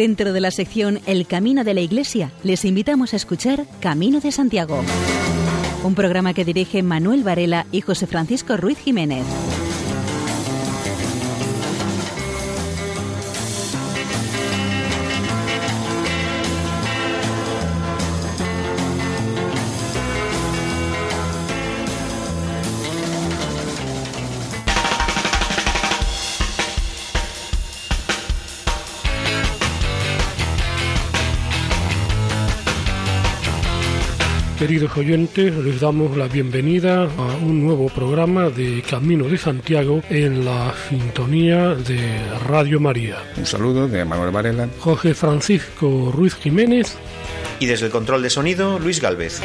Dentro de la sección El Camino de la Iglesia, les invitamos a escuchar Camino de Santiago, un programa que dirige Manuel Varela y José Francisco Ruiz Jiménez. Queridos oyentes, les damos la bienvenida a un nuevo programa de Camino de Santiago en la sintonía de Radio María. Un saludo de Manuel Varela, José Francisco Ruiz Jiménez y desde el control de sonido Luis Galvez.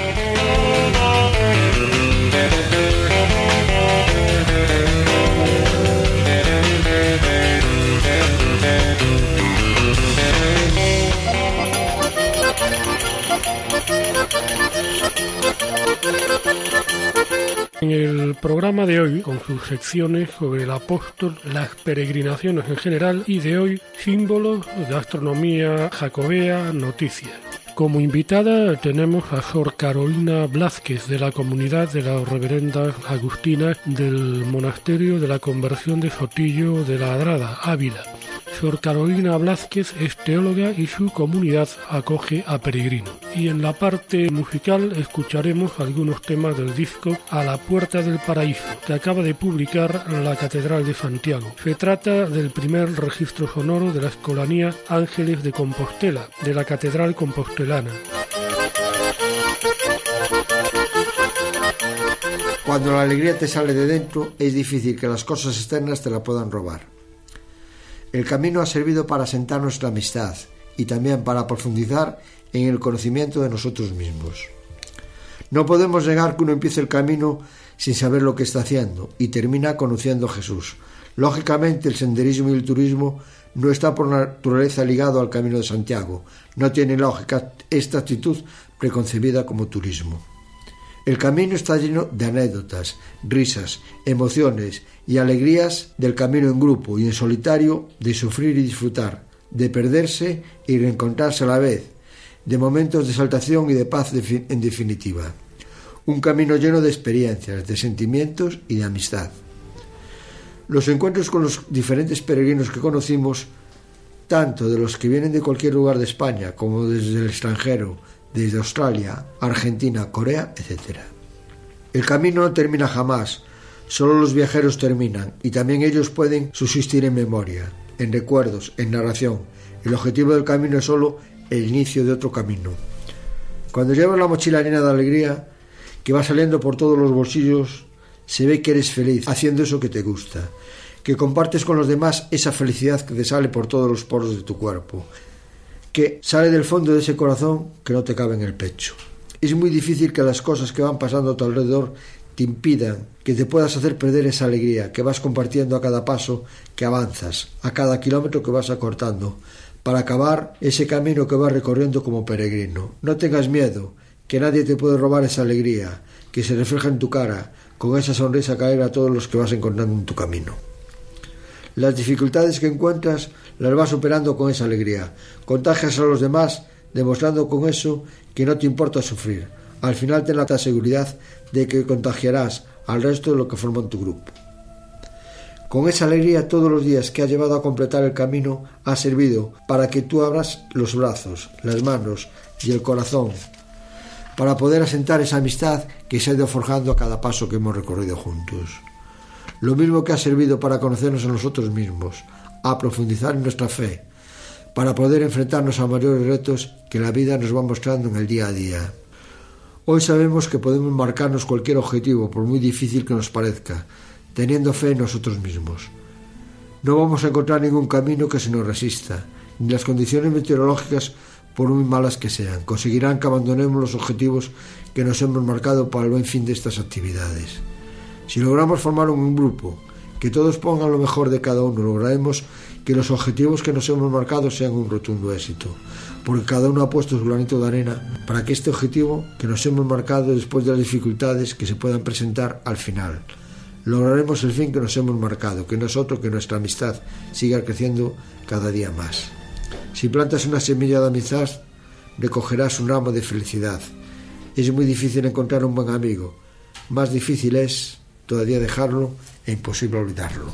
En el programa de hoy, con sus secciones sobre el apóstol, las peregrinaciones en general y de hoy, símbolos de astronomía jacobea, noticias. Como invitada tenemos a Sor Carolina Blázquez de la comunidad de las reverendas agustinas del monasterio de la conversión de Sotillo de la Adrada, Ávila. Sor Carolina Blázquez es teóloga y su comunidad acoge a peregrinos. Y en la parte musical escucharemos algunos temas del disco A la Puerta del Paraíso, que acaba de publicar la Catedral de Santiago. Se trata del primer registro sonoro de la Escolanía Ángeles de Compostela, de la Catedral Cuando la alegría te sale de dentro, es difícil que las cosas externas te la puedan robar. El camino ha servido para asentar nuestra amistad y también para profundizar en el conocimiento de nosotros mismos. No podemos negar que uno empiece el camino sin saber lo que está haciendo y termina conociendo a Jesús. Lógicamente el senderismo y el turismo no está por naturaleza ligado al camino de Santiago. No tiene lógica esta actitud preconcebida como turismo. El camino está lleno de anécdotas, risas, emociones y alegrías del camino en grupo y en solitario, de sufrir y disfrutar, de perderse y reencontrarse a la vez, de momentos de exaltación y de paz en definitiva. Un camino lleno de experiencias, de sentimientos y de amistad. Los encuentros con los diferentes peregrinos que conocimos, tanto de los que vienen de cualquier lugar de España como desde el extranjero, desde Australia, Argentina, Corea, etc. El camino no termina jamás, solo los viajeros terminan y también ellos pueden subsistir en memoria, en recuerdos, en narración. El objetivo del camino es solo el inicio de otro camino. Cuando llevas la mochila llena de alegría, que va saliendo por todos los bolsillos, se ve que eres feliz haciendo eso que te gusta, que compartes con los demás esa felicidad que te sale por todos los poros de tu cuerpo, que sale del fondo de ese corazón que no te cabe en el pecho. Es muy difícil que las cosas que van pasando a tu alrededor te impidan que te puedas hacer perder esa alegría que vas compartiendo a cada paso que avanzas, a cada kilómetro que vas acortando, para acabar ese camino que vas recorriendo como peregrino. No tengas miedo, que nadie te puede robar esa alegría, que se refleja en tu cara, con esa sonrisa caer a todos los que vas encontrando en tu camino. Las dificultades que encuentras las vas superando con esa alegría. Contagias a los demás demostrando con eso que no te importa sufrir. Al final ten la seguridad de que contagiarás al resto de lo que forman tu grupo. Con esa alegría todos los días que has llevado a completar el camino ha servido para que tú abras los brazos, las manos y el corazón para poder asentar esa amistad que se ha ido forjando a cada paso que hemos recorrido juntos. Lo mismo que ha servido para conocernos a nosotros mismos, a profundizar en nuestra fe, para poder enfrentarnos a mayores retos que la vida nos va mostrando en el día a día. Hoy sabemos que podemos marcarnos cualquier objetivo, por muy difícil que nos parezca, teniendo fe en nosotros mismos. No vamos a encontrar ningún camino que se nos resista, ni las condiciones meteorológicas, por muy malas que sean, conseguirán que abandonemos los objetivos que nos hemos marcado para el buen fin de estas actividades. Si logramos formar un grupo que todos pongan lo mejor de cada uno, lograremos que los objetivos que nos hemos marcado sean un rotundo éxito, porque cada uno ha puesto su granito de arena para que este objetivo que nos hemos marcado después de las dificultades que se puedan presentar al final, lograremos el fin que nos hemos marcado, que nosotros, que nuestra amistad siga creciendo cada día más. Si plantas una semilla de amistad, recogerás un ramo de felicidad. Es muy difícil encontrar un buen amigo. Más difícil es todavía dejarlo e imposible olvidarlo.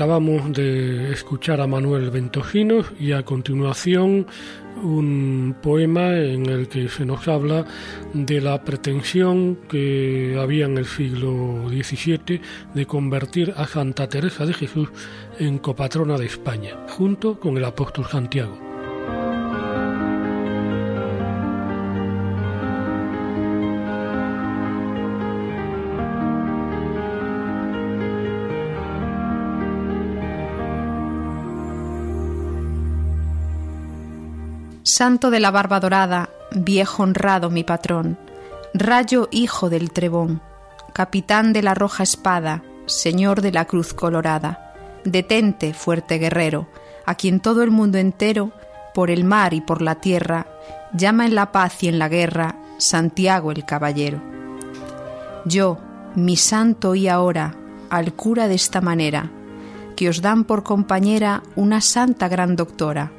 Acabamos de escuchar a Manuel Ventojinos y a continuación un poema en el que se nos habla de la pretensión que había en el siglo XVII de convertir a Santa Teresa de Jesús en copatrona de España, junto con el apóstol Santiago. Santo de la barba dorada, viejo honrado mi patrón, rayo hijo del trebón, capitán de la roja espada, señor de la cruz colorada, detente, fuerte guerrero, a quien todo el mundo entero, por el mar y por la tierra, llama en la paz y en la guerra Santiago el caballero. Yo, mi santo y ahora, al cura de esta manera, que os dan por compañera una santa gran doctora,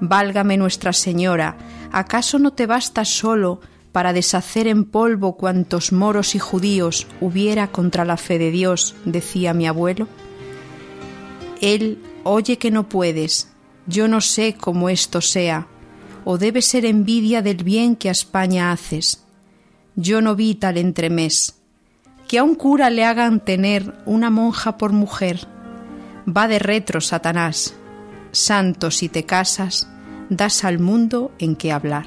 Válgame Nuestra Señora, ¿acaso no te basta solo para deshacer en polvo cuantos moros y judíos hubiera contra la fe de Dios? decía mi abuelo. Él, oye que no puedes, yo no sé cómo esto sea, o debe ser envidia del bien que a España haces. Yo no vi tal entremés. Que a un cura le hagan tener una monja por mujer. Va de retro, Satanás santo si te casas, das al mundo en qué hablar.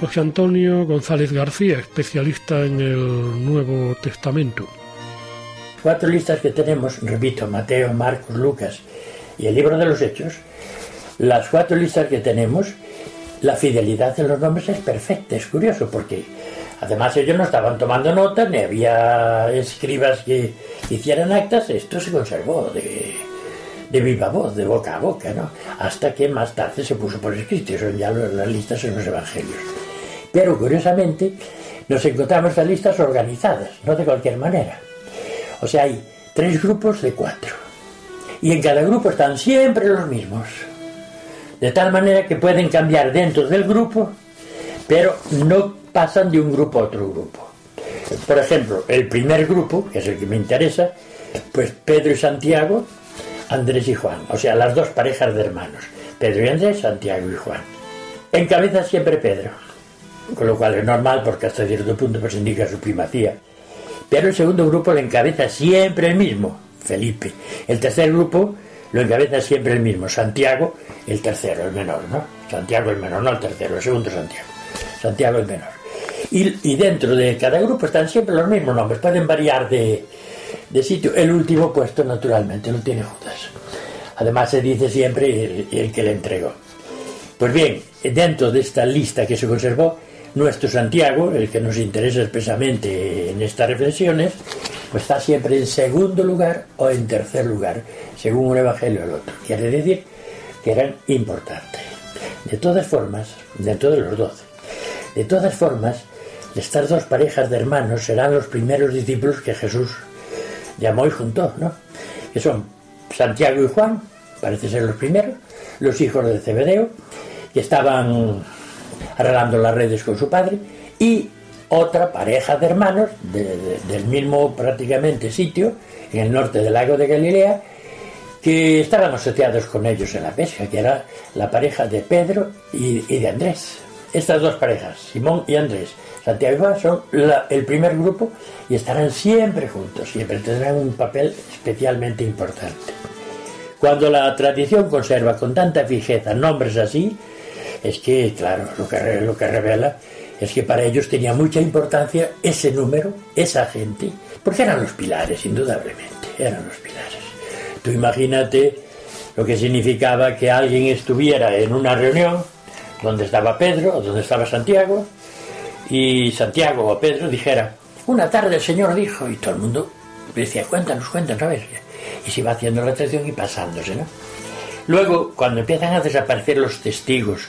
José Antonio González García, especialista en el Nuevo Testamento. Cuatro listas que tenemos, repito, Mateo, Marcos, Lucas y el libro de los Hechos, las cuatro listas que tenemos, la fidelidad en los nombres es perfecta, es curioso, porque además ellos no estaban tomando notas, ni había escribas que hicieran actas, esto se conservó de, de viva voz, de boca a boca, ¿no? Hasta que más tarde se puso por escrito, son ya las listas en los evangelios. Pero curiosamente nos encontramos estas listas organizadas, no de cualquier manera. O sea, hay tres grupos de cuatro. Y en cada grupo están siempre los mismos de tal manera que pueden cambiar dentro del grupo, pero no pasan de un grupo a otro grupo. Por ejemplo, el primer grupo, que es el que me interesa, pues Pedro y Santiago, Andrés y Juan, o sea, las dos parejas de hermanos, Pedro y Andrés, Santiago y Juan. Encabeza siempre Pedro, con lo cual es normal porque hasta cierto punto pues indica su primacía. Pero el segundo grupo le encabeza siempre el mismo, Felipe. El tercer grupo lo encabeza siempre el mismo, Santiago, el tercero, el menor, ¿no? Santiago el menor, no el tercero, el segundo Santiago. Santiago el menor. Y, dentro de cada grupo están siempre los mismos nombres, pueden variar de, sitio. El último puesto, naturalmente, lo tiene Judas. Además se dice siempre el, el que le entregó. Pues bien, dentro de esta lista que se conservó, nuestro Santiago, el que nos interesa expresamente en estas reflexiones, pues está siempre en segundo lugar o en tercer lugar, según un evangelio el otro. Quiere decir que eran importantes. De todas formas, dentro de los doce, de todas formas, estas dos parejas de hermanos serán los primeros discípulos que Jesús llamó y juntó, ¿no? Que son Santiago y Juan, parece ser los primeros, los hijos de Zebedeo, que estaban arreglando las redes con su padre, y otra pareja de hermanos del mismo prácticamente sitio, en el norte del lago de Galilea, que estaban asociados con ellos en la pesca, que era la pareja de Pedro y, de Andrés. Estas dos parejas, Simón y Andrés, Santiago y Juan, son el primer grupo y estarán siempre juntos, siempre tendrán un papel especialmente importante. Cuando la tradición conserva con tanta fijeza nombres así, es que, claro, lo que, lo que revela es que para ellos tenía mucha importancia ese número, esa gente, porque eran los pilares, indudablemente, eran los pilares. Tú imagínate lo que significaba que alguien estuviera en una reunión donde estaba Pedro donde estaba Santiago, y Santiago o Pedro dijera, una tarde el Señor dijo, y todo el mundo decía, cuéntanos, cuéntanos, a ver. Y se iba haciendo la atención y pasándose, ¿no? Luego, cuando empiezan a desaparecer los testigos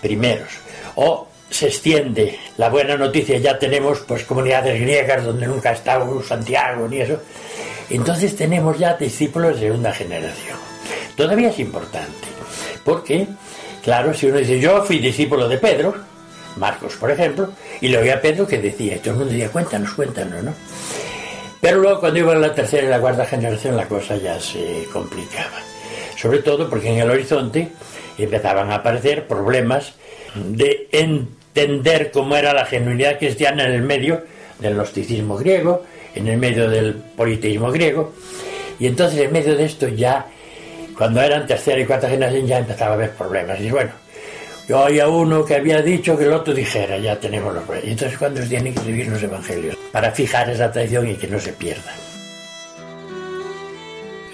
primeros, o se extiende la buena noticia, ya tenemos pues comunidades griegas donde nunca ha estado Santiago ni eso, entonces tenemos ya discípulos de segunda generación. Todavía es importante, porque, claro, si uno dice, yo fui discípulo de Pedro, Marcos, por ejemplo, y lo oía a Pedro que decía, y todo el mundo decía, cuéntanos, cuéntanos, ¿no? Pero luego cuando iba a la tercera y la cuarta generación la cosa ya se complicaba. Sobre todo porque en el horizonte empezaban a aparecer problemas de entender cómo era la genuinidad cristiana en el medio del gnosticismo griego, en el medio del politeísmo griego, y entonces en medio de esto ya, cuando eran tercera y cuarta generación, ya empezaba a haber problemas. Y bueno, yo oía uno que había dicho que el otro dijera, ya tenemos los problemas. Y entonces, cuando se tienen que escribir los evangelios? Para fijar esa tradición y que no se pierda.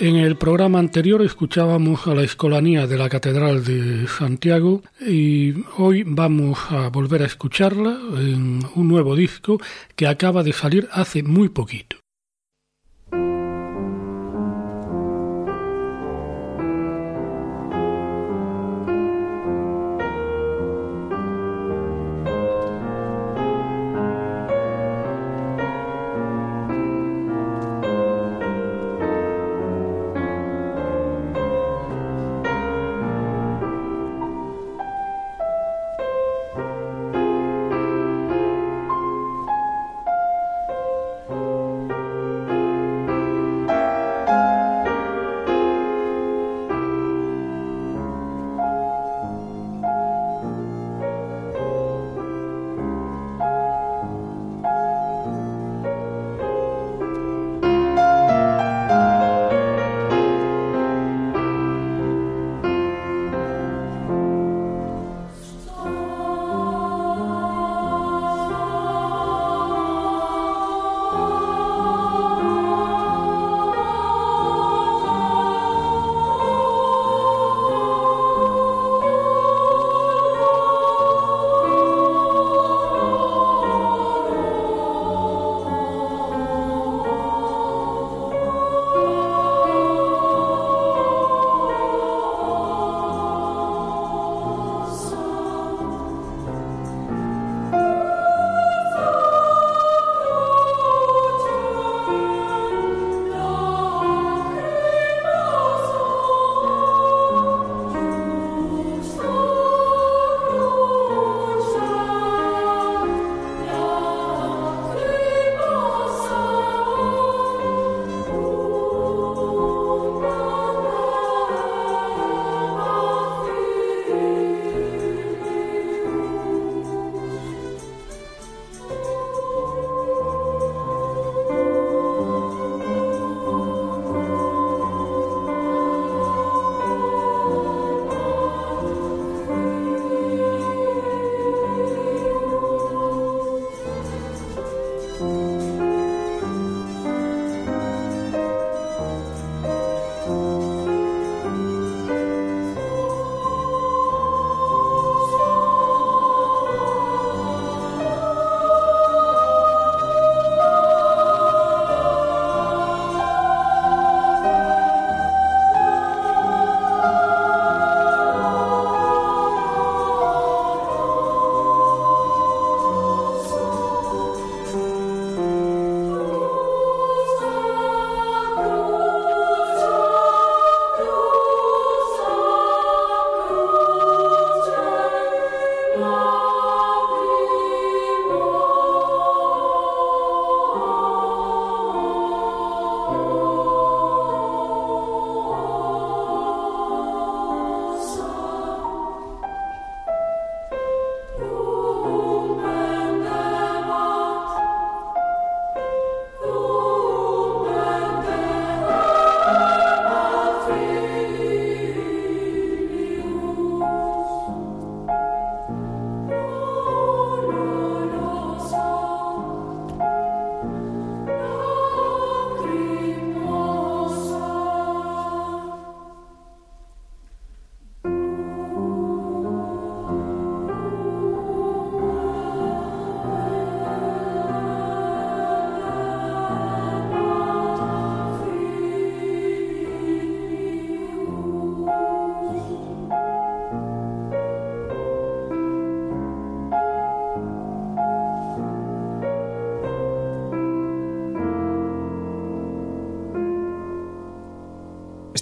En el programa anterior escuchábamos a la escolanía de la Catedral de Santiago y hoy vamos a volver a escucharla en un nuevo disco que acaba de salir hace muy poquito.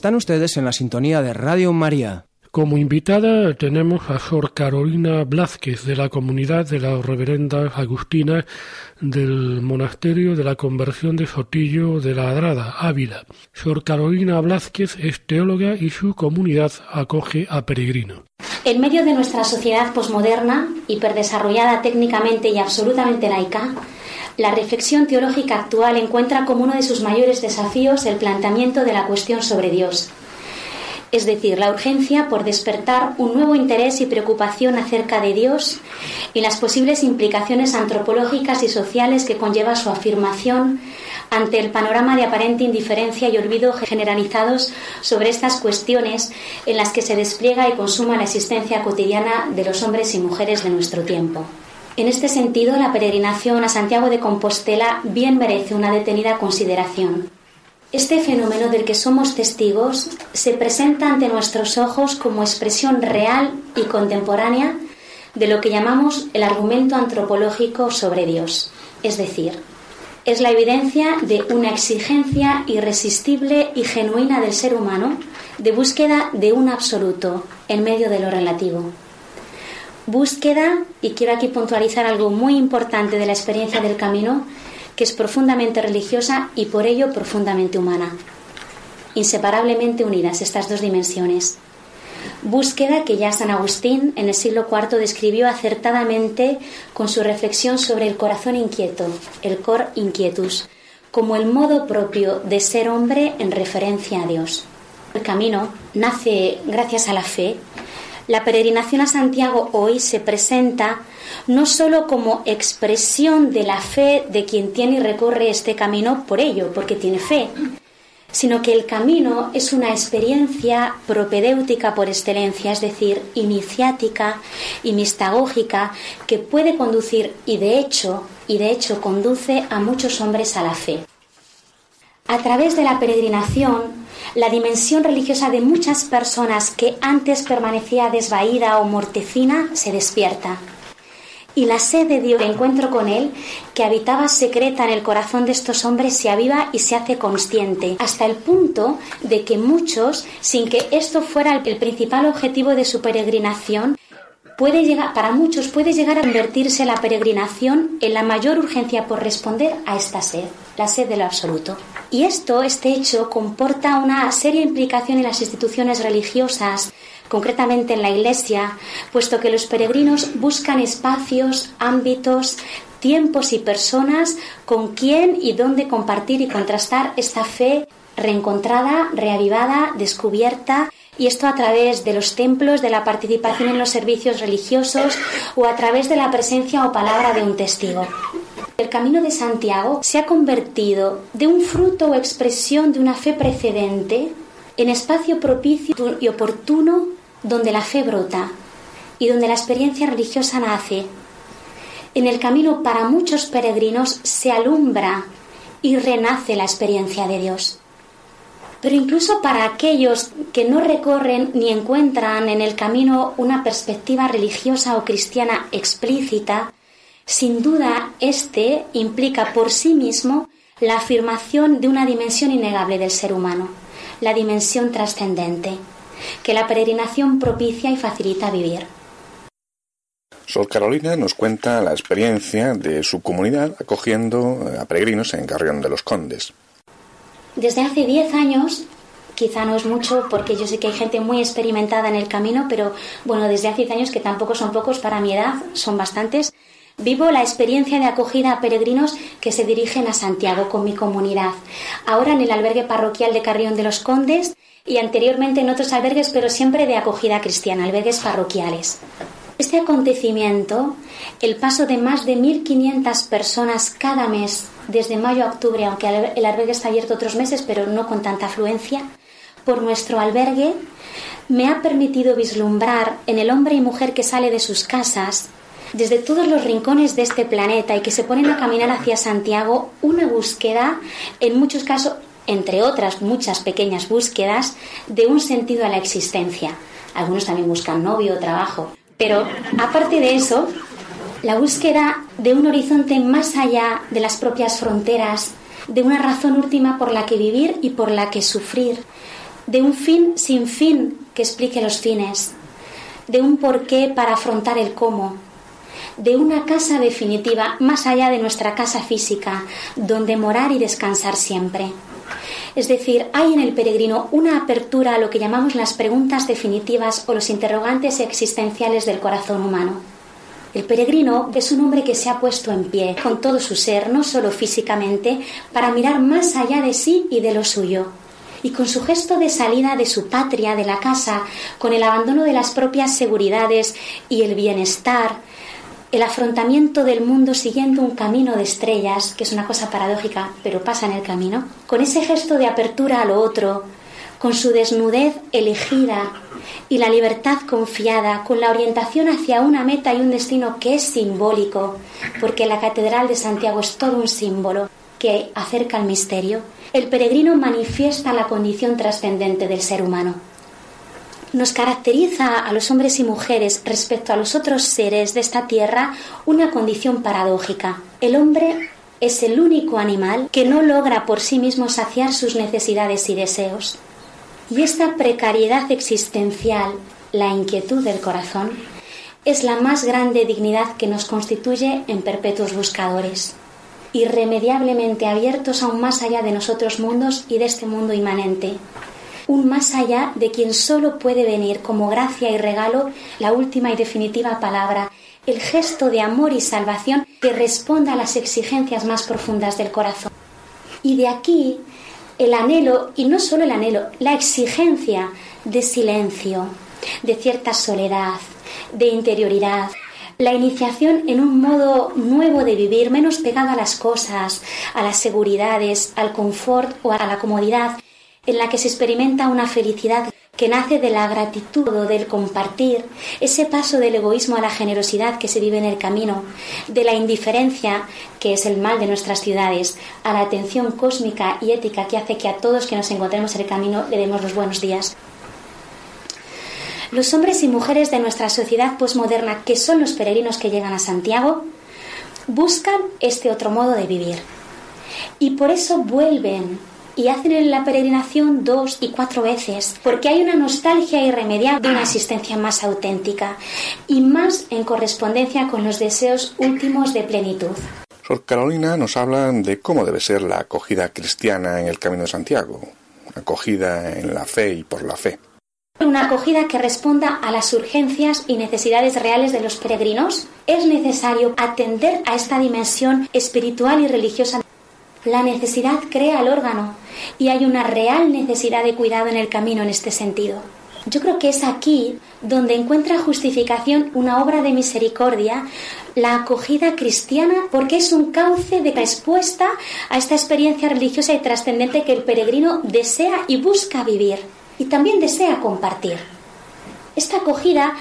Están ustedes en la sintonía de Radio María. Como invitada tenemos a Sor Carolina Blázquez de la comunidad de las reverendas agustinas del monasterio de la conversión de Sotillo de la Adrada, Ávila. Sor Carolina Blázquez es teóloga y su comunidad acoge a peregrinos. En medio de nuestra sociedad posmoderna, hiperdesarrollada técnicamente y absolutamente laica, la reflexión teológica actual encuentra como uno de sus mayores desafíos el planteamiento de la cuestión sobre Dios es decir, la urgencia por despertar un nuevo interés y preocupación acerca de Dios y las posibles implicaciones antropológicas y sociales que conlleva su afirmación ante el panorama de aparente indiferencia y olvido generalizados sobre estas cuestiones en las que se despliega y consuma la existencia cotidiana de los hombres y mujeres de nuestro tiempo. En este sentido, la peregrinación a Santiago de Compostela bien merece una detenida consideración. Este fenómeno del que somos testigos se presenta ante nuestros ojos como expresión real y contemporánea de lo que llamamos el argumento antropológico sobre Dios. Es decir, es la evidencia de una exigencia irresistible y genuina del ser humano de búsqueda de un absoluto en medio de lo relativo. Búsqueda, y quiero aquí puntualizar algo muy importante de la experiencia del camino, que es profundamente religiosa y por ello profundamente humana. Inseparablemente unidas estas dos dimensiones. Búsqueda que ya San Agustín en el siglo IV describió acertadamente con su reflexión sobre el corazón inquieto, el cor inquietus, como el modo propio de ser hombre en referencia a Dios. El camino nace gracias a la fe. La peregrinación a Santiago hoy se presenta no sólo como expresión de la fe de quien tiene y recorre este camino por ello, porque tiene fe, sino que el camino es una experiencia propedéutica por excelencia, es decir, iniciática y mistagógica que puede conducir y de hecho, y de hecho conduce a muchos hombres a la fe. A través de la peregrinación, la dimensión religiosa de muchas personas que antes permanecía desvaída o mortecina se despierta y la sed de Dios, de encuentro con Él, que habitaba secreta en el corazón de estos hombres, se aviva y se hace consciente, hasta el punto de que muchos, sin que esto fuera el principal objetivo de su peregrinación, puede llegar, para muchos puede llegar a convertirse la peregrinación en la mayor urgencia por responder a esta sed, la sed de lo absoluto. Y esto, este hecho, comporta una seria implicación en las instituciones religiosas, concretamente en la Iglesia, puesto que los peregrinos buscan espacios, ámbitos, tiempos y personas con quien y dónde compartir y contrastar esta fe reencontrada, reavivada, descubierta, y esto a través de los templos, de la participación en los servicios religiosos o a través de la presencia o palabra de un testigo. El camino de Santiago se ha convertido de un fruto o expresión de una fe precedente en espacio propicio y oportuno donde la fe brota y donde la experiencia religiosa nace. En el camino para muchos peregrinos se alumbra y renace la experiencia de Dios. Pero incluso para aquellos que no recorren ni encuentran en el camino una perspectiva religiosa o cristiana explícita, sin duda este implica por sí mismo la afirmación de una dimensión innegable del ser humano, la dimensión trascendente que la peregrinación propicia y facilita vivir. Sor Carolina nos cuenta la experiencia de su comunidad acogiendo a peregrinos en Carrión de los Condes. Desde hace 10 años, quizá no es mucho porque yo sé que hay gente muy experimentada en el camino, pero bueno, desde hace 10 años, que tampoco son pocos para mi edad, son bastantes, Vivo la experiencia de acogida a peregrinos que se dirigen a Santiago con mi comunidad. Ahora en el albergue parroquial de Carrión de los Condes y anteriormente en otros albergues, pero siempre de acogida cristiana, albergues parroquiales. Este acontecimiento, el paso de más de 1.500 personas cada mes, desde mayo a octubre, aunque el albergue está abierto otros meses, pero no con tanta afluencia, por nuestro albergue, me ha permitido vislumbrar en el hombre y mujer que sale de sus casas, desde todos los rincones de este planeta y que se ponen a caminar hacia Santiago, una búsqueda, en muchos casos entre otras muchas pequeñas búsquedas, de un sentido a la existencia. Algunos también buscan novio o trabajo. Pero aparte de eso, la búsqueda de un horizonte más allá de las propias fronteras, de una razón última por la que vivir y por la que sufrir, de un fin sin fin que explique los fines, de un porqué para afrontar el cómo, de una casa definitiva más allá de nuestra casa física, donde morar y descansar siempre. Es decir, hay en el peregrino una apertura a lo que llamamos las preguntas definitivas o los interrogantes existenciales del corazón humano. El peregrino es un hombre que se ha puesto en pie con todo su ser, no solo físicamente, para mirar más allá de sí y de lo suyo. Y con su gesto de salida de su patria, de la casa, con el abandono de las propias seguridades y el bienestar, el afrontamiento del mundo siguiendo un camino de estrellas, que es una cosa paradójica, pero pasa en el camino, con ese gesto de apertura a lo otro, con su desnudez elegida y la libertad confiada, con la orientación hacia una meta y un destino que es simbólico, porque la Catedral de Santiago es todo un símbolo que acerca al misterio, el peregrino manifiesta la condición trascendente del ser humano nos caracteriza a los hombres y mujeres respecto a los otros seres de esta tierra una condición paradójica. El hombre es el único animal que no logra por sí mismo saciar sus necesidades y deseos. Y esta precariedad existencial, la inquietud del corazón, es la más grande dignidad que nos constituye en perpetuos buscadores, irremediablemente abiertos aún más allá de nosotros mundos y de este mundo inmanente, un más allá de quien solo puede venir como gracia y regalo la última y definitiva palabra, el gesto de amor y salvación que responda a las exigencias más profundas del corazón. Y de aquí el anhelo, y no solo el anhelo, la exigencia de silencio, de cierta soledad, de interioridad, la iniciación en un modo nuevo de vivir, menos pegado a las cosas, a las seguridades, al confort o a la comodidad, en la que se experimenta una felicidad que nace de la gratitud o del compartir, ese paso del egoísmo a la generosidad que se vive en el camino, de la indiferencia, que es el mal de nuestras ciudades, a la atención cósmica y ética que hace que a todos que nos encontremos en el camino le demos los buenos días. Los hombres y mujeres de nuestra sociedad posmoderna, que son los peregrinos que llegan a Santiago, buscan este otro modo de vivir. Y por eso vuelven y hacen la peregrinación dos y cuatro veces, porque hay una nostalgia irremediable de una existencia más auténtica y más en correspondencia con los deseos últimos de plenitud. Sor Carolina nos habla de cómo debe ser la acogida cristiana en el Camino de Santiago, acogida en la fe y por la fe. Una acogida que responda a las urgencias y necesidades reales de los peregrinos. Es necesario atender a esta dimensión espiritual y religiosa la necesidad crea el órgano y hay una real necesidad de cuidado en el camino en este sentido. Yo creo que es aquí donde encuentra justificación una obra de misericordia, la acogida cristiana, porque es un cauce de respuesta a esta experiencia religiosa y trascendente que el peregrino desea y busca vivir y también desea compartir. Esta acogida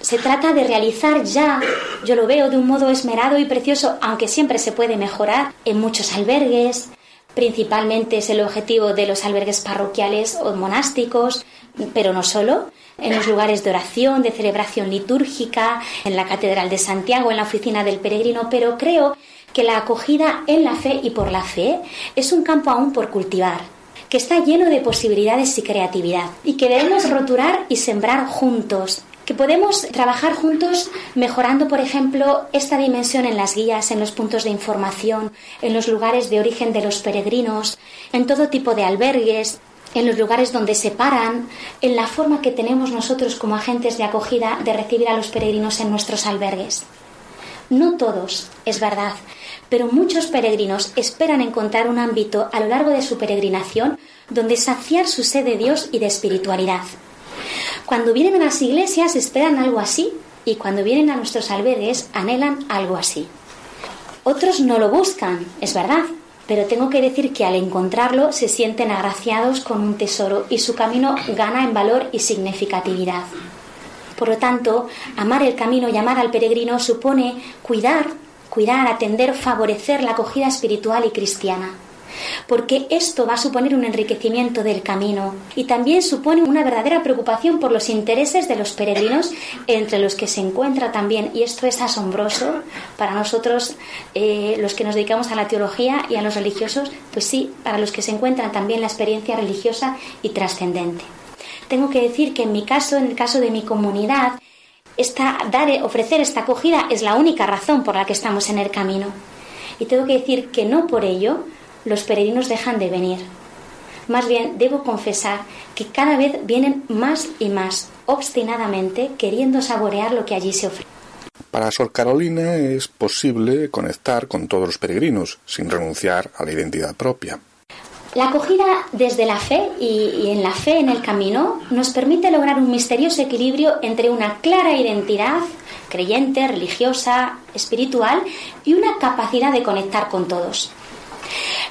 se trata de realizar ya, yo lo veo de un modo esmerado y precioso, aunque siempre se puede mejorar, en muchos albergues. Principalmente es el objetivo de los albergues parroquiales o monásticos, pero no solo, en los lugares de oración, de celebración litúrgica, en la Catedral de Santiago, en la oficina del peregrino, pero creo que la acogida en la fe y por la fe es un campo aún por cultivar, que está lleno de posibilidades y creatividad, y que debemos roturar y sembrar juntos, que podemos trabajar juntos mejorando, por ejemplo, esta dimensión en las guías, en los puntos de información, en los lugares de origen de los peregrinos, en todo tipo de albergues, en los lugares donde se paran, en la forma que tenemos nosotros como agentes de acogida de recibir a los peregrinos en nuestros albergues. No todos, es verdad, pero muchos peregrinos esperan encontrar un ámbito a lo largo de su peregrinación donde saciar su sed de Dios y de espiritualidad. Cuando vienen a las iglesias esperan algo así y cuando vienen a nuestros albergues anhelan algo así. Otros no lo buscan, es verdad, pero tengo que decir que al encontrarlo se sienten agraciados con un tesoro y su camino gana en valor y significatividad. Por lo tanto, amar el camino y amar al peregrino supone cuidar, cuidar, atender, favorecer la acogida espiritual y cristiana. Porque esto va a suponer un enriquecimiento del camino y también supone una verdadera preocupación por los intereses de los peregrinos, entre los que se encuentra también, y esto es asombroso para nosotros, eh, los que nos dedicamos a la teología y a los religiosos, pues sí, para los que se encuentran también la experiencia religiosa y trascendente. Tengo que decir que en mi caso, en el caso de mi comunidad, esta, dar, ofrecer esta acogida es la única razón por la que estamos en el camino. Y tengo que decir que no por ello los peregrinos dejan de venir. Más bien, debo confesar que cada vez vienen más y más obstinadamente queriendo saborear lo que allí se ofrece. Para Sor Carolina es posible conectar con todos los peregrinos sin renunciar a la identidad propia. La acogida desde la fe y, en la fe en el camino nos permite lograr un misterioso equilibrio entre una clara identidad creyente, religiosa, espiritual y una capacidad de conectar con todos.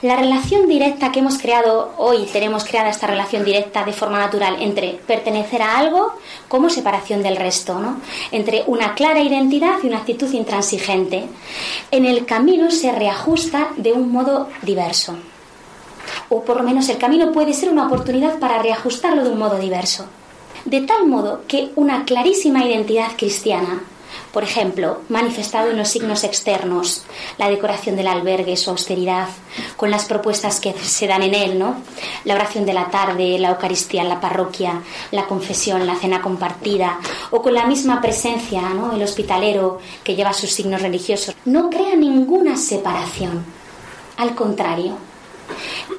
La relación directa que hemos creado hoy, tenemos creada esta relación directa de forma natural entre pertenecer a algo como separación del resto, ¿no? entre una clara identidad y una actitud intransigente. En el camino se reajusta de un modo diverso o por lo menos el camino puede ser una oportunidad para reajustarlo de un modo diverso. De tal modo que una clarísima identidad cristiana, por ejemplo, manifestado en los signos externos, la decoración del albergue, su austeridad, con las propuestas que se dan en él, ¿no? La oración de la tarde, la Eucaristía en la parroquia, la confesión, la cena compartida, o con la misma presencia, ¿no? El hospitalero que lleva sus signos religiosos, no crea ninguna separación. Al contrario,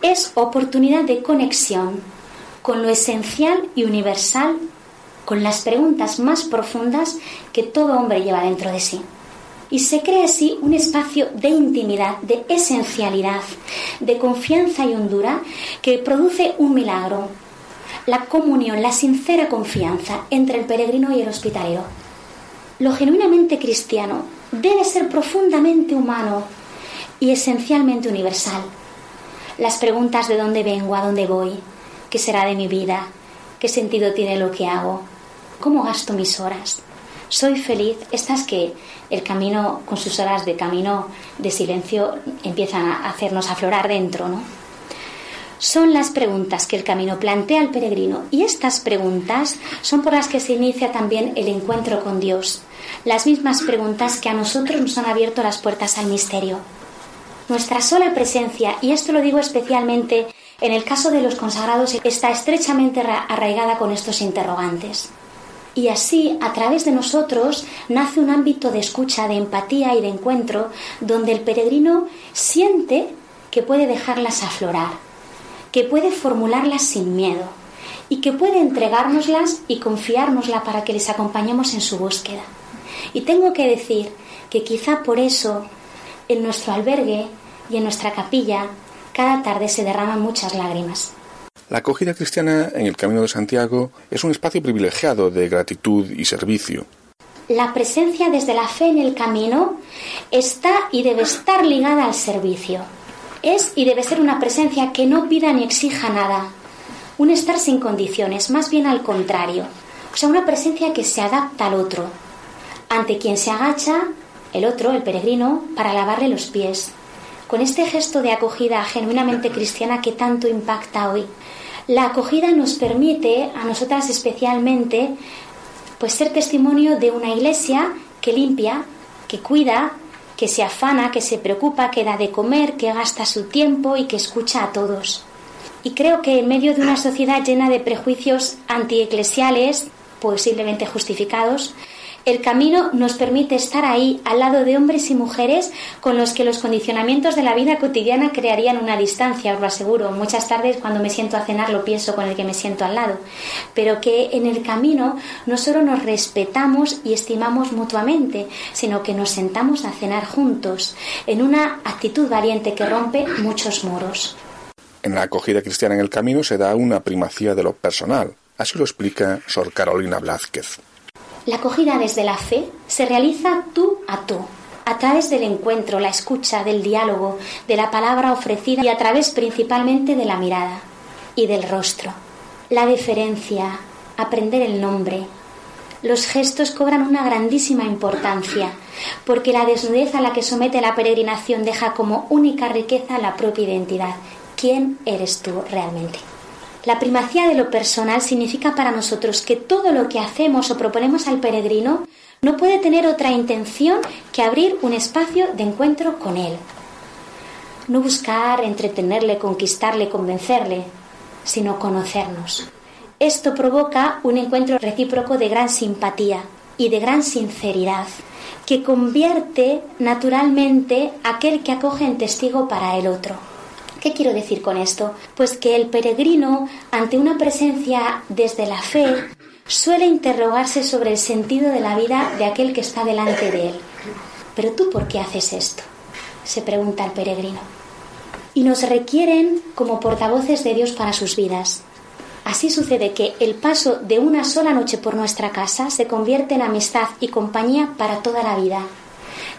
es oportunidad de conexión con lo esencial y universal, con las preguntas más profundas que todo hombre lleva dentro de sí. Y se crea así un espacio de intimidad, de esencialidad, de confianza y hondura que produce un milagro, la comunión, la sincera confianza entre el peregrino y el hospitalero. Lo genuinamente cristiano debe ser profundamente humano y esencialmente universal las preguntas de dónde vengo, a dónde voy, qué será de mi vida, qué sentido tiene lo que hago, cómo gasto mis horas. Soy feliz, estas que el camino, con sus horas de camino de silencio, empiezan a hacernos aflorar dentro, ¿no? Son las preguntas que el camino plantea al peregrino y estas preguntas son por las que se inicia también el encuentro con Dios, las mismas preguntas que a nosotros nos han abierto las puertas al misterio. Nuestra sola presencia, y esto lo digo especialmente en el caso de los consagrados, está estrechamente arraigada con estos interrogantes. Y así, a través de nosotros, nace un ámbito de escucha, de empatía y de encuentro, donde el peregrino siente que puede dejarlas aflorar, que puede formularlas sin miedo y que puede entregárnoslas y confiárnosla para que les acompañemos en su búsqueda. Y tengo que decir que quizá por eso en nuestro albergue y en nuestra capilla cada tarde se derraman muchas lágrimas. La acogida cristiana en el Camino de Santiago es un espacio privilegiado de gratitud y servicio. La presencia desde la fe en el camino está y debe estar ligada al servicio. Es y debe ser una presencia que no pida ni exija nada. Un estar sin condiciones, más bien al contrario. O sea, una presencia que se adapta al otro. Ante quien se agacha, el otro, el peregrino, para lavarle los pies. Con este gesto de acogida genuinamente cristiana que tanto impacta hoy, la acogida nos permite, a nosotras especialmente, pues ser testimonio de una iglesia que limpia, que cuida, que se afana, que se preocupa, que da de comer, que gasta su tiempo y que escucha a todos. Y creo que en medio de una sociedad llena de prejuicios antieclesiales, posiblemente justificados, el camino nos permite estar ahí, al lado de hombres y mujeres con los que los condicionamientos de la vida cotidiana crearían una distancia, os lo aseguro. Muchas tardes cuando me siento a cenar lo pienso con el que me siento al lado. Pero que en el camino no solo nos respetamos y estimamos mutuamente, sino que nos sentamos a cenar juntos, en una actitud valiente que rompe muchos muros. En la acogida cristiana en el camino se da una primacía de lo personal. Así lo explica Sor Carolina Blázquez. La acogida desde la fe se realiza tú a tú, a través del encuentro, la escucha, del diálogo, de la palabra ofrecida y a través principalmente de la mirada y del rostro. La deferencia, aprender el nombre, los gestos cobran una grandísima importancia, porque la desnudez a la que somete la peregrinación deja como única riqueza la propia identidad. ¿Quién eres tú realmente? La primacía de lo personal significa para nosotros que todo lo que hacemos o proponemos al peregrino no puede tener otra intención que abrir un espacio de encuentro con él. No buscar entretenerle, conquistarle, convencerle, sino conocernos. Esto provoca un encuentro recíproco de gran simpatía y de gran sinceridad, que convierte naturalmente aquel que acoge en testigo para el otro. ¿Qué quiero decir con esto? Pues que el peregrino, ante una presencia desde la fe, suele interrogarse sobre el sentido de la vida de aquel que está delante de él. ¿Pero tú por qué haces esto? se pregunta el peregrino. Y nos requieren como portavoces de Dios para sus vidas. Así sucede que el paso de una sola noche por nuestra casa se convierte en amistad y compañía para toda la vida,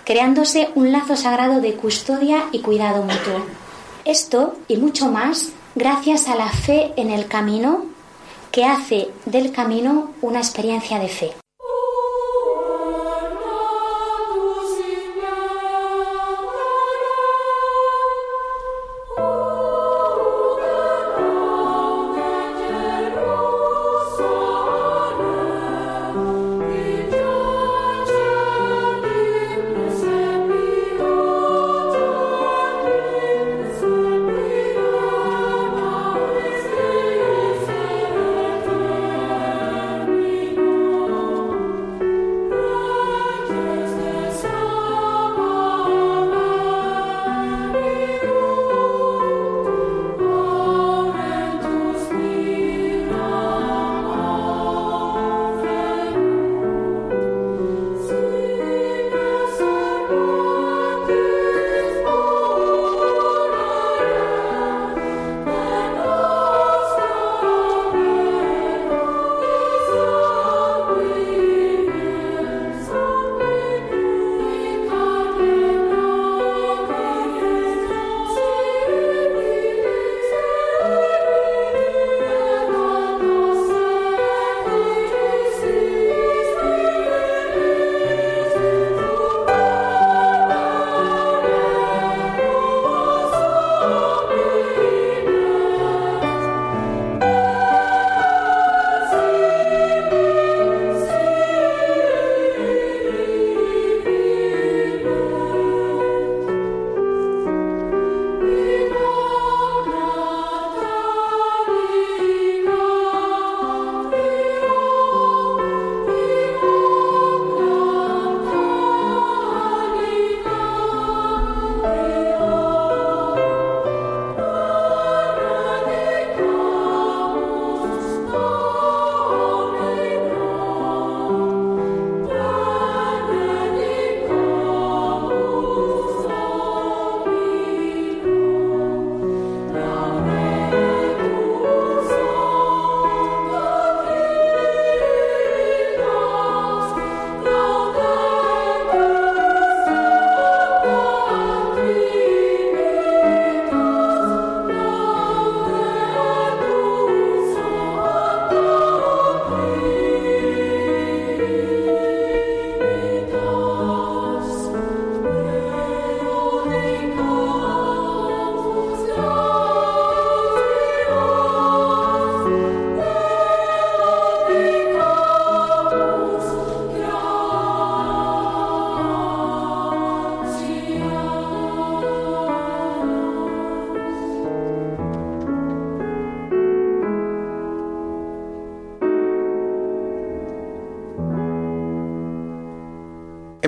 creándose un lazo sagrado de custodia y cuidado mutuo. Esto y mucho más gracias a la fe en el camino que hace del camino una experiencia de fe.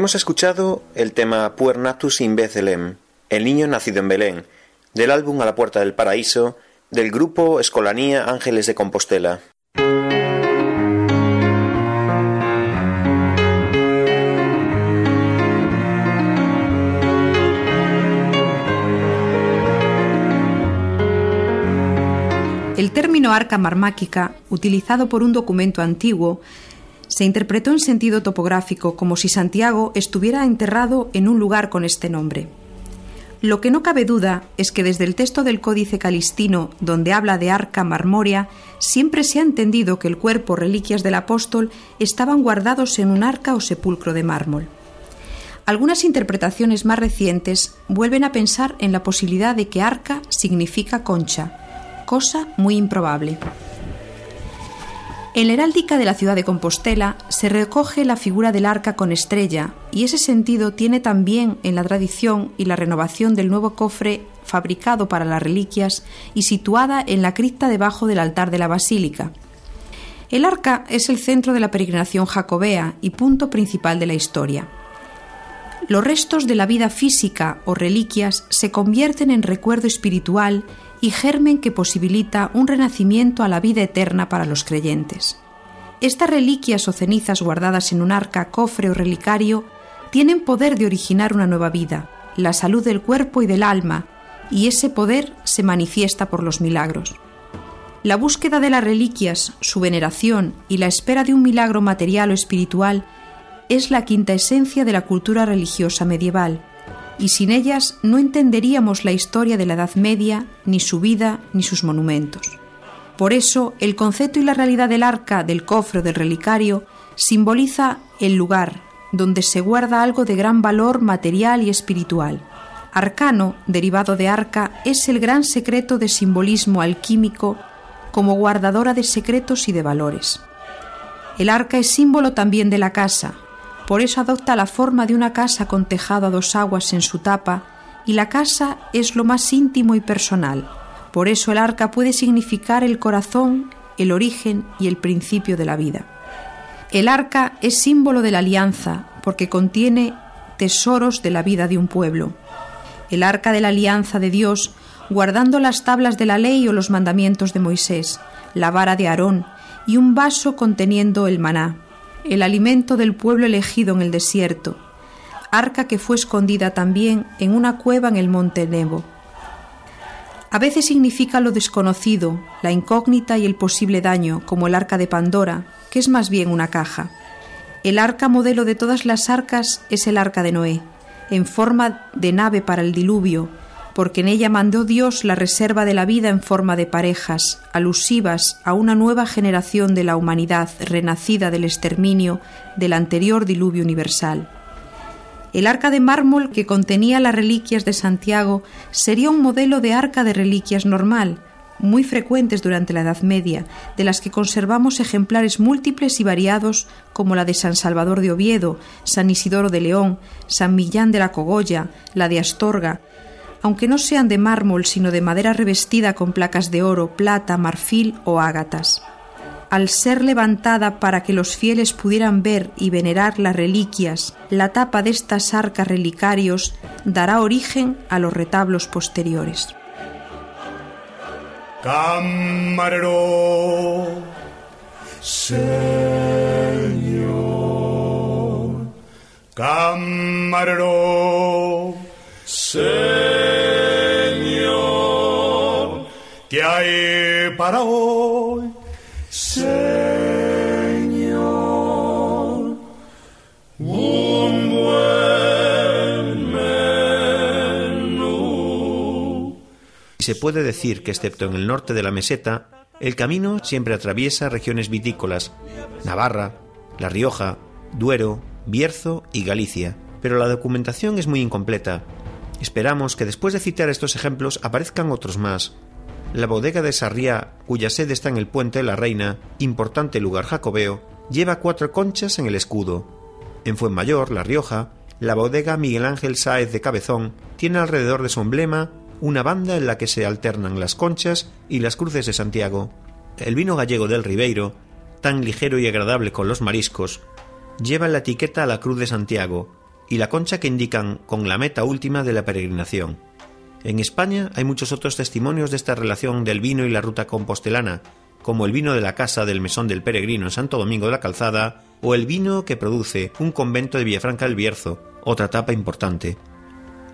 Hemos escuchado el tema Puernatus in Bethlehem, El niño nacido en Belén, del álbum A la puerta del paraíso, del grupo Escolanía Ángeles de Compostela. El término arca marmáquica, utilizado por un documento antiguo, se interpretó en sentido topográfico como si Santiago estuviera enterrado en un lugar con este nombre. Lo que no cabe duda es que desde el texto del Códice Calistino, donde habla de arca marmórea, siempre se ha entendido que el cuerpo reliquias del apóstol estaban guardados en un arca o sepulcro de mármol. Algunas interpretaciones más recientes vuelven a pensar en la posibilidad de que arca significa concha, cosa muy improbable. En la heráldica de la ciudad de Compostela se recoge la figura del arca con estrella y ese sentido tiene también en la tradición y la renovación del nuevo cofre fabricado para las reliquias y situada en la cripta debajo del altar de la basílica. El arca es el centro de la peregrinación jacobea y punto principal de la historia. Los restos de la vida física o reliquias se convierten en recuerdo espiritual y germen que posibilita un renacimiento a la vida eterna para los creyentes. Estas reliquias o cenizas guardadas en un arca, cofre o relicario tienen poder de originar una nueva vida, la salud del cuerpo y del alma, y ese poder se manifiesta por los milagros. La búsqueda de las reliquias, su veneración y la espera de un milagro material o espiritual es la quinta esencia de la cultura religiosa medieval, y sin ellas no entenderíamos la historia de la Edad Media, ni su vida, ni sus monumentos. Por eso, el concepto y la realidad del arca, del cofre del relicario simboliza el lugar donde se guarda algo de gran valor material y espiritual. Arcano, derivado de arca, es el gran secreto de simbolismo alquímico como guardadora de secretos y de valores. El arca es símbolo también de la casa, por eso adopta la forma de una casa con tejado a dos aguas en su tapa, y la casa es lo más íntimo y personal. Por eso el arca puede significar el corazón, el origen y el principio de la vida. El arca es símbolo de la alianza, porque contiene tesoros de la vida de un pueblo. El arca de la alianza de Dios, guardando las tablas de la ley o los mandamientos de Moisés, la vara de Aarón y un vaso conteniendo el maná el alimento del pueblo elegido en el desierto, arca que fue escondida también en una cueva en el monte Nebo. A veces significa lo desconocido, la incógnita y el posible daño, como el arca de Pandora, que es más bien una caja. El arca modelo de todas las arcas es el arca de Noé, en forma de nave para el diluvio, porque en ella mandó Dios la reserva de la vida en forma de parejas, alusivas a una nueva generación de la humanidad renacida del exterminio del anterior diluvio universal. El arca de mármol que contenía las reliquias de Santiago sería un modelo de arca de reliquias normal, muy frecuentes durante la Edad Media, de las que conservamos ejemplares múltiples y variados como la de San Salvador de Oviedo, San Isidoro de León, San Millán de la Cogolla, la de Astorga, aunque no sean de mármol sino de madera revestida con placas de oro, plata, marfil o ágatas. Al ser levantada para que los fieles pudieran ver y venerar las reliquias, la tapa de estas arcas relicarios dará origen a los retablos posteriores. Camarero, Señor, camarero, Señor, para hoy? Señor, un buen menú. Se puede decir que excepto en el norte de la meseta, el camino siempre atraviesa regiones vitícolas, Navarra, La Rioja, Duero, Bierzo y Galicia, pero la documentación es muy incompleta. Esperamos que después de citar estos ejemplos aparezcan otros más. La bodega de Sarriá, cuya sede está en el Puente de la Reina, importante lugar jacobeo, lleva cuatro conchas en el escudo. En Fuenmayor, La Rioja, la bodega Miguel Ángel Sáez de Cabezón tiene alrededor de su emblema una banda en la que se alternan las conchas y las cruces de Santiago. El vino gallego del Ribeiro, tan ligero y agradable con los mariscos, lleva la etiqueta a la Cruz de Santiago y la concha que indican con la meta última de la peregrinación. En España hay muchos otros testimonios de esta relación del vino y la ruta compostelana, como el vino de la casa del Mesón del Peregrino en Santo Domingo de la Calzada o el vino que produce un convento de Villafranca del Bierzo, otra etapa importante.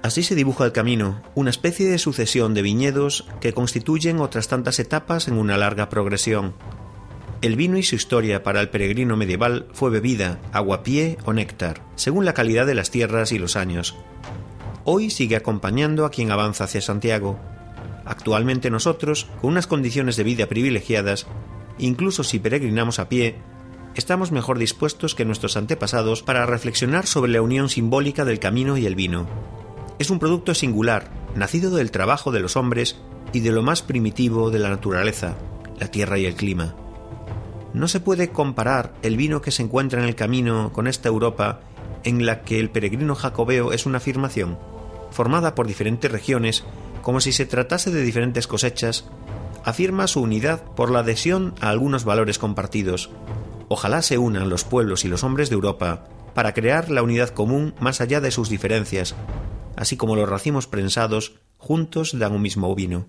Así se dibuja el camino, una especie de sucesión de viñedos que constituyen otras tantas etapas en una larga progresión. El vino y su historia para el peregrino medieval fue bebida, aguapié o néctar, según la calidad de las tierras y los años. Hoy sigue acompañando a quien avanza hacia Santiago. Actualmente nosotros, con unas condiciones de vida privilegiadas, incluso si peregrinamos a pie, estamos mejor dispuestos que nuestros antepasados para reflexionar sobre la unión simbólica del camino y el vino. Es un producto singular, nacido del trabajo de los hombres y de lo más primitivo de la naturaleza, la tierra y el clima. No se puede comparar el vino que se encuentra en el camino con esta Europa en la que el peregrino jacobeo es una afirmación, formada por diferentes regiones, como si se tratase de diferentes cosechas, afirma su unidad por la adhesión a algunos valores compartidos. Ojalá se unan los pueblos y los hombres de Europa para crear la unidad común más allá de sus diferencias, así como los racimos prensados juntos dan un mismo vino.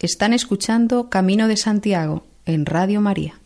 Están escuchando Camino de Santiago en Radio María.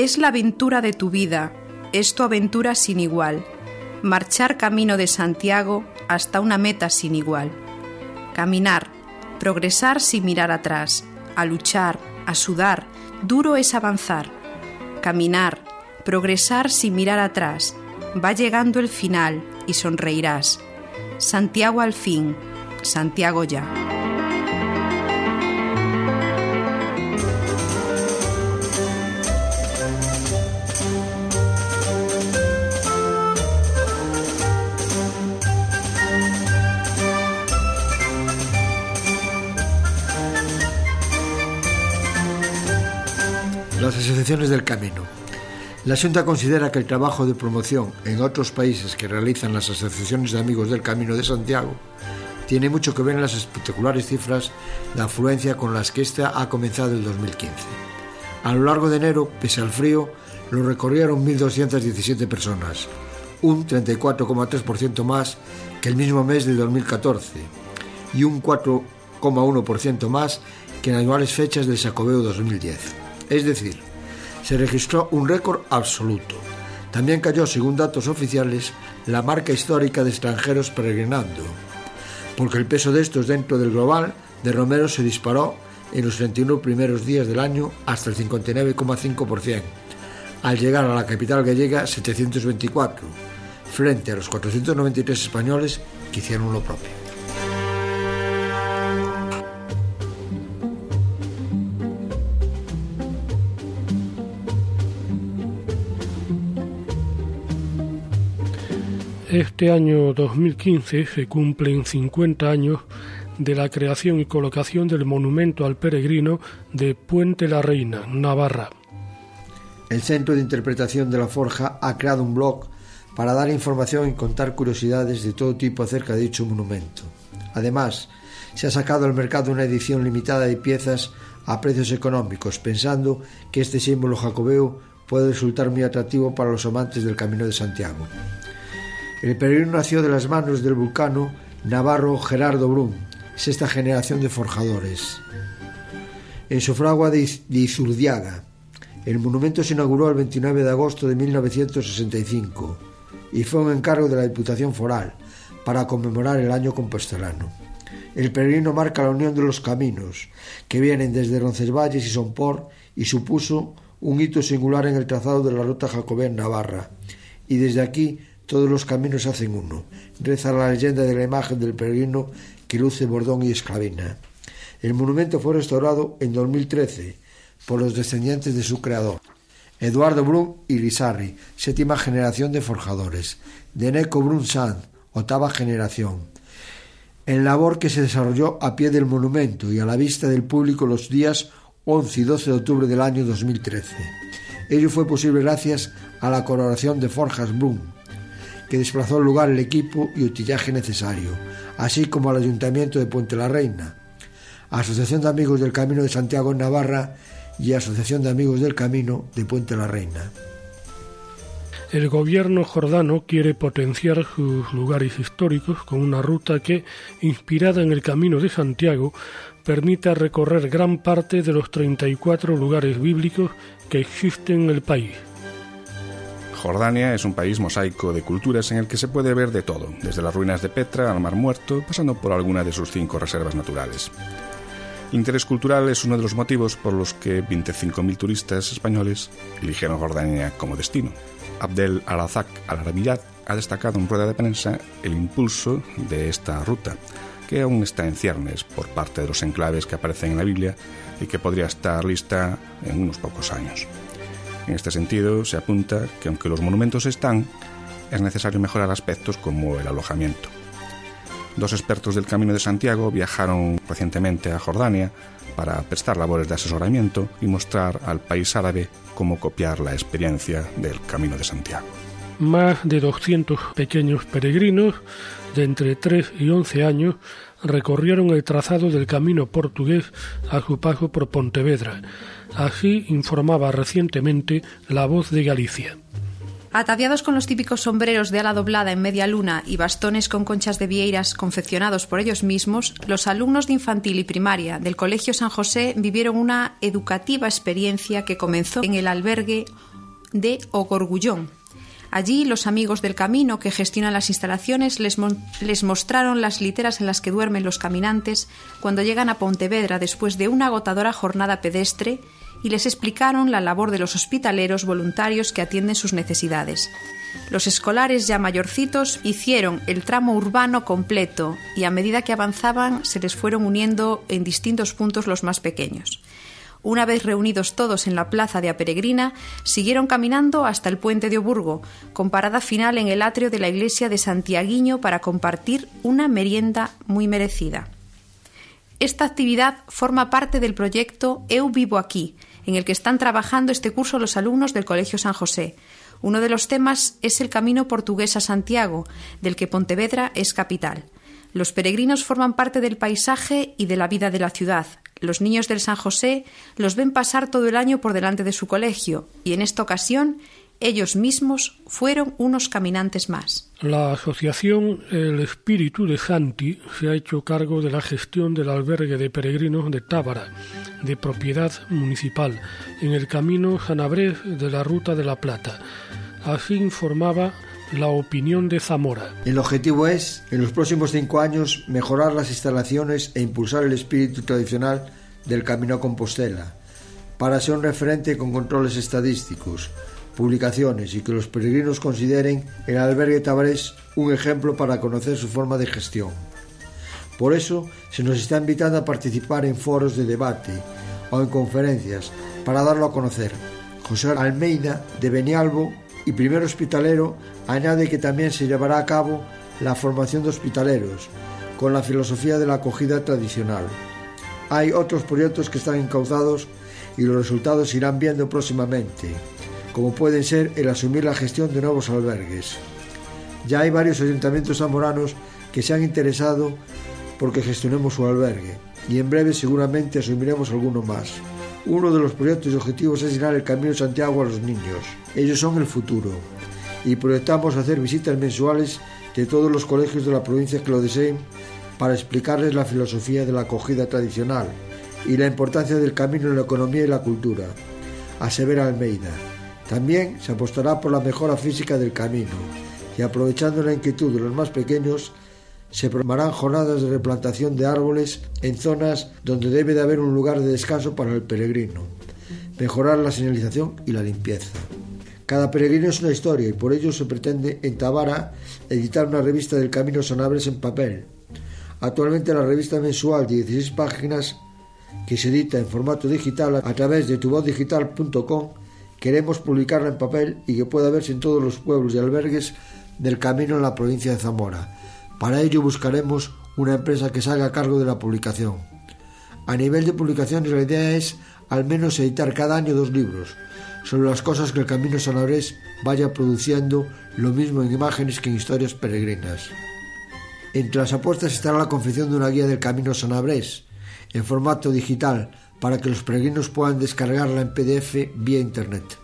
Es la aventura de tu vida, es tu aventura sin igual. Marchar camino de Santiago hasta una meta sin igual. Caminar, progresar sin mirar atrás, a luchar, a sudar, duro es avanzar. Caminar, progresar sin mirar atrás. Va llegando el final y sonreirás. Santiago al fin, Santiago ya. Las del camino. La Junta considera que el trabajo de promoción en otros países que realizan las asociaciones de amigos del Camino de Santiago tiene mucho que ver en las espectaculares cifras de afluencia con las que ésta ha comenzado el 2015. A lo largo de enero, pese al frío, lo recorrieron 1.217 personas, un 34,3% más que el mismo mes del 2014 y un 4,1% más que en anuales fechas del Sacobeo 2010. Es decir, se registró un récord absoluto. También cayó, según datos oficiales, la marca histórica de extranjeros peregrinando, porque el peso de estos dentro del global de Romero se disparó en los 31 primeros días del año hasta el 59,5%, al llegar a la capital gallega 724, frente a los 493 españoles que hicieron lo propio. Este año 2015 se cumplen 50 años de la creación y colocación del monumento al peregrino de Puente la Reina, Navarra. El Centro de Interpretación de la Forja ha creado un blog para dar información y contar curiosidades de todo tipo acerca de dicho monumento. Además, se ha sacado al mercado una edición limitada de piezas a precios económicos, pensando que este símbolo jacobeo puede resultar muy atractivo para los amantes del Camino de Santiago. El peregrino nació de las manos del vulcano navarro Gerardo Brum, sexta generación de forjadores. En Sofragua de Izurdiaga. El monumento se inauguró el 29 de agosto de 1965 y fue un encargo de la Diputación Foral para conmemorar el año compostelano. El peregrino marca la unión de los caminos que vienen desde Roncesvalles y Sompor y supuso un hito singular en el trazado de la ruta jacobea Navarra. Y desde aquí todos los caminos hacen uno. Reza la leyenda de la imagen del peregrino que luce bordón y esclavina. El monumento fue restaurado en 2013 por los descendientes de su creador, Eduardo Brun y Lizarri, séptima generación de forjadores, de Neco Brun Sand, octava generación. En labor que se desarrolló a pie del monumento y a la vista del público los días 11 y 12 de octubre del año 2013. Ello fue posible gracias a la colaboración de Forjas Brun, que desplazó al lugar el equipo y utillaje necesario, así como al Ayuntamiento de Puente la Reina, Asociación de Amigos del Camino de Santiago en Navarra y Asociación de Amigos del Camino de Puente la Reina. El gobierno jordano quiere potenciar sus lugares históricos con una ruta que, inspirada en el Camino de Santiago, permita recorrer gran parte de los 34 lugares bíblicos que existen en el país. Jordania es un país mosaico de culturas en el que se puede ver de todo, desde las ruinas de Petra al Mar Muerto, pasando por alguna de sus cinco reservas naturales. Interés cultural es uno de los motivos por los que 25.000 turistas españoles eligieron Jordania como destino. Abdel Al-Azak Al-Arabiyat ha destacado en rueda de prensa el impulso de esta ruta, que aún está en ciernes por parte de los enclaves que aparecen en la Biblia y que podría estar lista en unos pocos años. En este sentido, se apunta que aunque los monumentos están, es necesario mejorar aspectos como el alojamiento. Dos expertos del Camino de Santiago viajaron recientemente a Jordania para prestar labores de asesoramiento y mostrar al país árabe cómo copiar la experiencia del Camino de Santiago. Más de 200 pequeños peregrinos de entre 3 y 11 años recorrieron el trazado del camino portugués a su paso por Pontevedra. Así informaba recientemente La Voz de Galicia. Ataviados con los típicos sombreros de ala doblada en media luna y bastones con conchas de vieiras confeccionados por ellos mismos, los alumnos de infantil y primaria del Colegio San José vivieron una educativa experiencia que comenzó en el albergue de Ogorgullón. Allí los amigos del camino que gestionan las instalaciones les, les mostraron las literas en las que duermen los caminantes cuando llegan a Pontevedra después de una agotadora jornada pedestre y les explicaron la labor de los hospitaleros voluntarios que atienden sus necesidades. Los escolares ya mayorcitos hicieron el tramo urbano completo y a medida que avanzaban se les fueron uniendo en distintos puntos los más pequeños. Una vez reunidos todos en la plaza de Aperegrina, siguieron caminando hasta el puente de Oburgo, con parada final en el atrio de la iglesia de Santiaguiño para compartir una merienda muy merecida. Esta actividad forma parte del proyecto Eu Vivo Aquí, en el que están trabajando este curso los alumnos del Colegio San José. Uno de los temas es el Camino Portugués a Santiago, del que Pontevedra es capital. Los peregrinos forman parte del paisaje y de la vida de la ciudad. Los niños del San José los ven pasar todo el año por delante de su colegio y en esta ocasión ellos mismos fueron unos caminantes más. La asociación El Espíritu de Santi se ha hecho cargo de la gestión del albergue de peregrinos de Tábara, de propiedad municipal, en el camino Sanabrés de la Ruta de la Plata. Así informaba la opinión de Zamora. El objetivo es, en los próximos cinco años, mejorar las instalaciones e impulsar el espíritu tradicional del Camino a Compostela, para ser un referente con controles estadísticos, publicaciones y que los peregrinos consideren el albergue Tabarés un ejemplo para conocer su forma de gestión. Por eso se nos está invitando a participar en foros de debate o en conferencias para darlo a conocer. José Almeida de Benialbo y primer hospitalero añade que también se llevará a cabo la formación de hospitaleros, con la filosofía de la acogida tradicional. Hay otros proyectos que están encauzados y los resultados se irán viendo próximamente, como pueden ser el asumir la gestión de nuevos albergues. Ya hay varios ayuntamientos zamoranos que se han interesado porque gestionemos su albergue y en breve seguramente asumiremos alguno más. Uno de los proyectos y objetivos es llenar el Camino Santiago a los niños. Ellos son el futuro. Y proyectamos hacer visitas mensuales de todos los colegios de la provincia que lo deseen para explicarles la filosofía de la acogida tradicional y la importancia del camino en la economía y la cultura. Asevera Almeida. También se apostará por la mejora física del camino y aprovechando la inquietud de los más pequeños, se programarán jornadas de replantación de árboles en zonas donde debe de haber un lugar de descanso para el peregrino, mejorar la señalización y la limpieza. Cada peregrino es una historia y por ello se pretende en Tabara editar una revista del Camino Sanabres en papel. Actualmente la revista mensual de 16 páginas que se edita en formato digital a través de tuvozdigital.com queremos publicarla en papel y que pueda verse en todos los pueblos y albergues del camino en la provincia de Zamora para ello buscaremos una empresa que salga a cargo de la publicación. A nivel de publicaciones la idea es al menos editar cada año dos libros sobre las cosas que el Camino Sanabres vaya produciendo, lo mismo en imágenes que en historias peregrinas. Entre las apuestas estará la confección de una guía del Camino Sanabres en formato digital para que los peregrinos puedan descargarla en PDF vía Internet.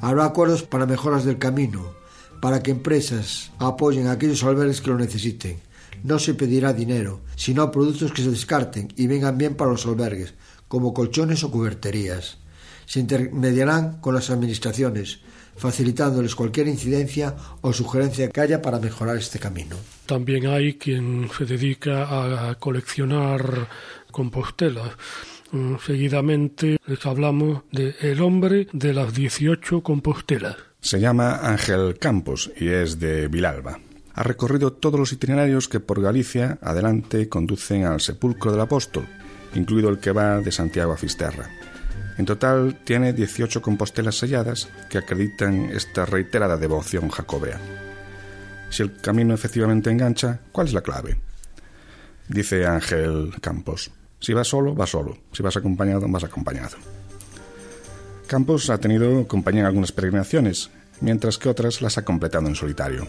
Habrá acuerdos para mejoras del camino, para que empresas apoyen a aquellos albergues que lo necesiten. No se pedirá dinero, sino productos que se descarten y vengan bien para los albergues, como colchones o cuberterías. Se intermediarán con las administraciones, facilitándoles cualquier incidencia o sugerencia que haya para mejorar este camino. También hay quien se dedica a coleccionar compostelas. Mm, seguidamente les hablamos de El hombre de las 18 compostelas. Se llama Ángel Campos y es de Vilalba. Ha recorrido todos los itinerarios que por Galicia adelante conducen al sepulcro del apóstol, incluido el que va de Santiago a Fisterra. En total tiene 18 compostelas selladas que acreditan esta reiterada devoción jacobea. Si el camino efectivamente engancha, ¿cuál es la clave? Dice Ángel Campos. Si vas solo, vas solo. Si vas acompañado, vas acompañado. Campos ha tenido compañía en algunas peregrinaciones, mientras que otras las ha completado en solitario.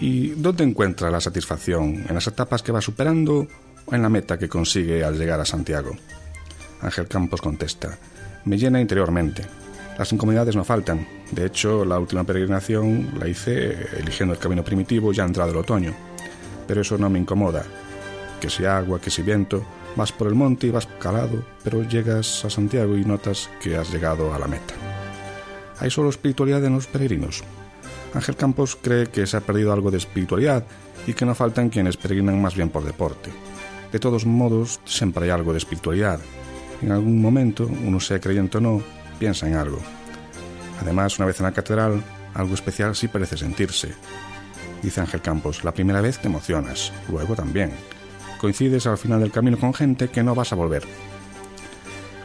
¿Y dónde encuentra la satisfacción? ¿En las etapas que va superando o en la meta que consigue al llegar a Santiago? Ángel Campos contesta, me llena interiormente. Las incomodidades no faltan. De hecho, la última peregrinación la hice eligiendo el camino primitivo ya entrado el otoño. Pero eso no me incomoda. Que si agua, que si viento, Vas por el monte y vas calado, pero llegas a Santiago y notas que has llegado a la meta. Hay solo espiritualidad en los peregrinos. Ángel Campos cree que se ha perdido algo de espiritualidad y que no faltan quienes peregrinan más bien por deporte. De todos modos, siempre hay algo de espiritualidad. En algún momento, uno sea creyente o no, piensa en algo. Además, una vez en la catedral, algo especial sí parece sentirse. Dice Ángel Campos, la primera vez te emocionas, luego también coincides al final del camino con gente que no vas a volver.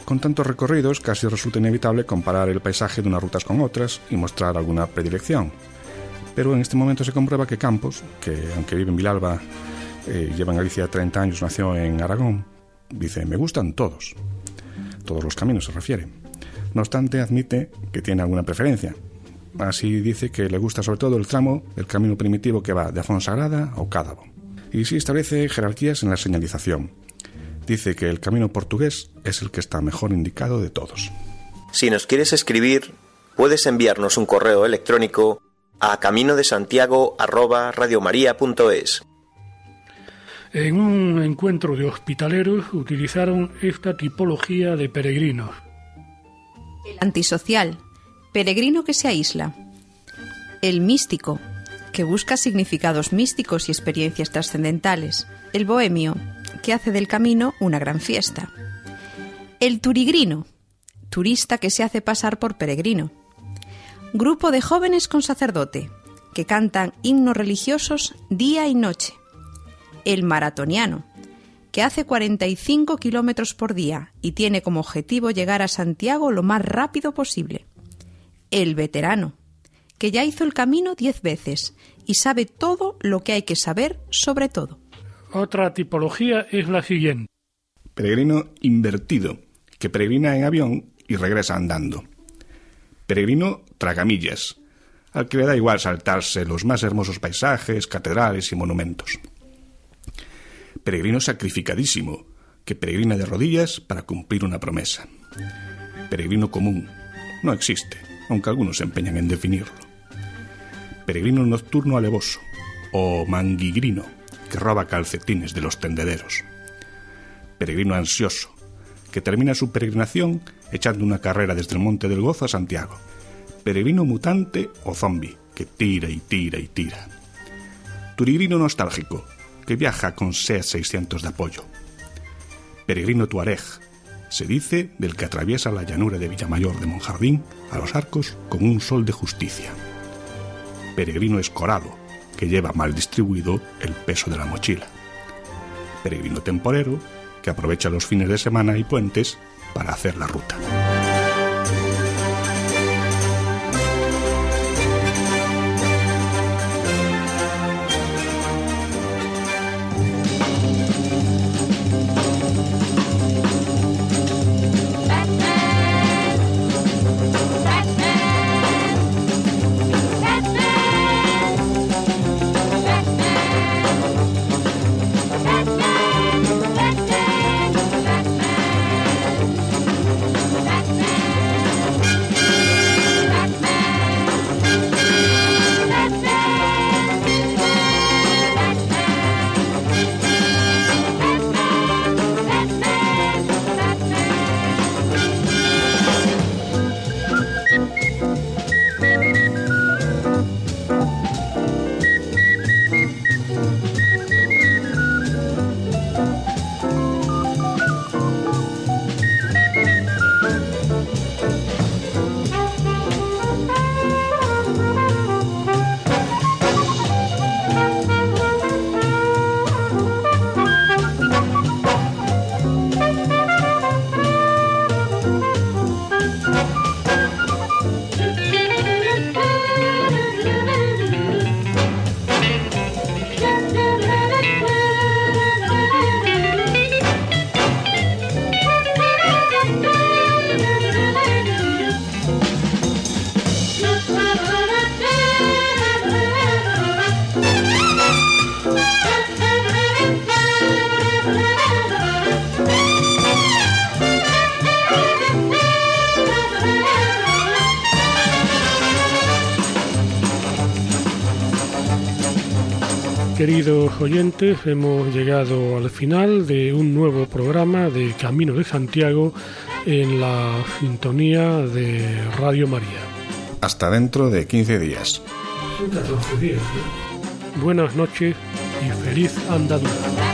Con tantos recorridos casi resulta inevitable comparar el paisaje de unas rutas con otras y mostrar alguna predilección. Pero en este momento se comprueba que Campos, que aunque vive en Vilalba, eh, lleva en Galicia 30 años, nació en Aragón, dice, me gustan todos. Todos los caminos se refiere. No obstante, admite que tiene alguna preferencia. Así dice que le gusta sobre todo el tramo del camino primitivo que va de Afonsagrada o Cádabo y sí establece jerarquías en la señalización. Dice que el camino portugués es el que está mejor indicado de todos. Si nos quieres escribir, puedes enviarnos un correo electrónico a camino de Santiago En un encuentro de hospitaleros utilizaron esta tipología de peregrinos. El antisocial, peregrino que se aísla. El místico, que busca significados místicos y experiencias trascendentales. El bohemio, que hace del camino una gran fiesta. El turigrino, turista que se hace pasar por peregrino. Grupo de jóvenes con sacerdote, que cantan himnos religiosos día y noche. El maratoniano, que hace 45 kilómetros por día y tiene como objetivo llegar a Santiago lo más rápido posible. El veterano, que ya hizo el camino diez veces y sabe todo lo que hay que saber sobre todo. Otra tipología es la siguiente. Peregrino invertido, que peregrina en avión y regresa andando. Peregrino tragamillas, al que le da igual saltarse los más hermosos paisajes, catedrales y monumentos. Peregrino sacrificadísimo, que peregrina de rodillas para cumplir una promesa. Peregrino común, no existe, aunque algunos se empeñan en definirlo. Peregrino nocturno alevoso, o manguigrino, que roba calcetines de los tendederos. Peregrino ansioso, que termina su peregrinación echando una carrera desde el Monte del Gozo a Santiago. Peregrino mutante o zombi, que tira y tira y tira. Turigrino nostálgico, que viaja con SEA 600 de apoyo. Peregrino tuareg, se dice del que atraviesa la llanura de Villamayor de Monjardín a los arcos con un sol de justicia. Peregrino escorado, que lleva mal distribuido el peso de la mochila. Peregrino temporero, que aprovecha los fines de semana y puentes para hacer la ruta. Queridos oyentes, hemos llegado al final de un nuevo programa de Camino de Santiago en la sintonía de Radio María. Hasta dentro de 15 días. Buenas noches y feliz andadura.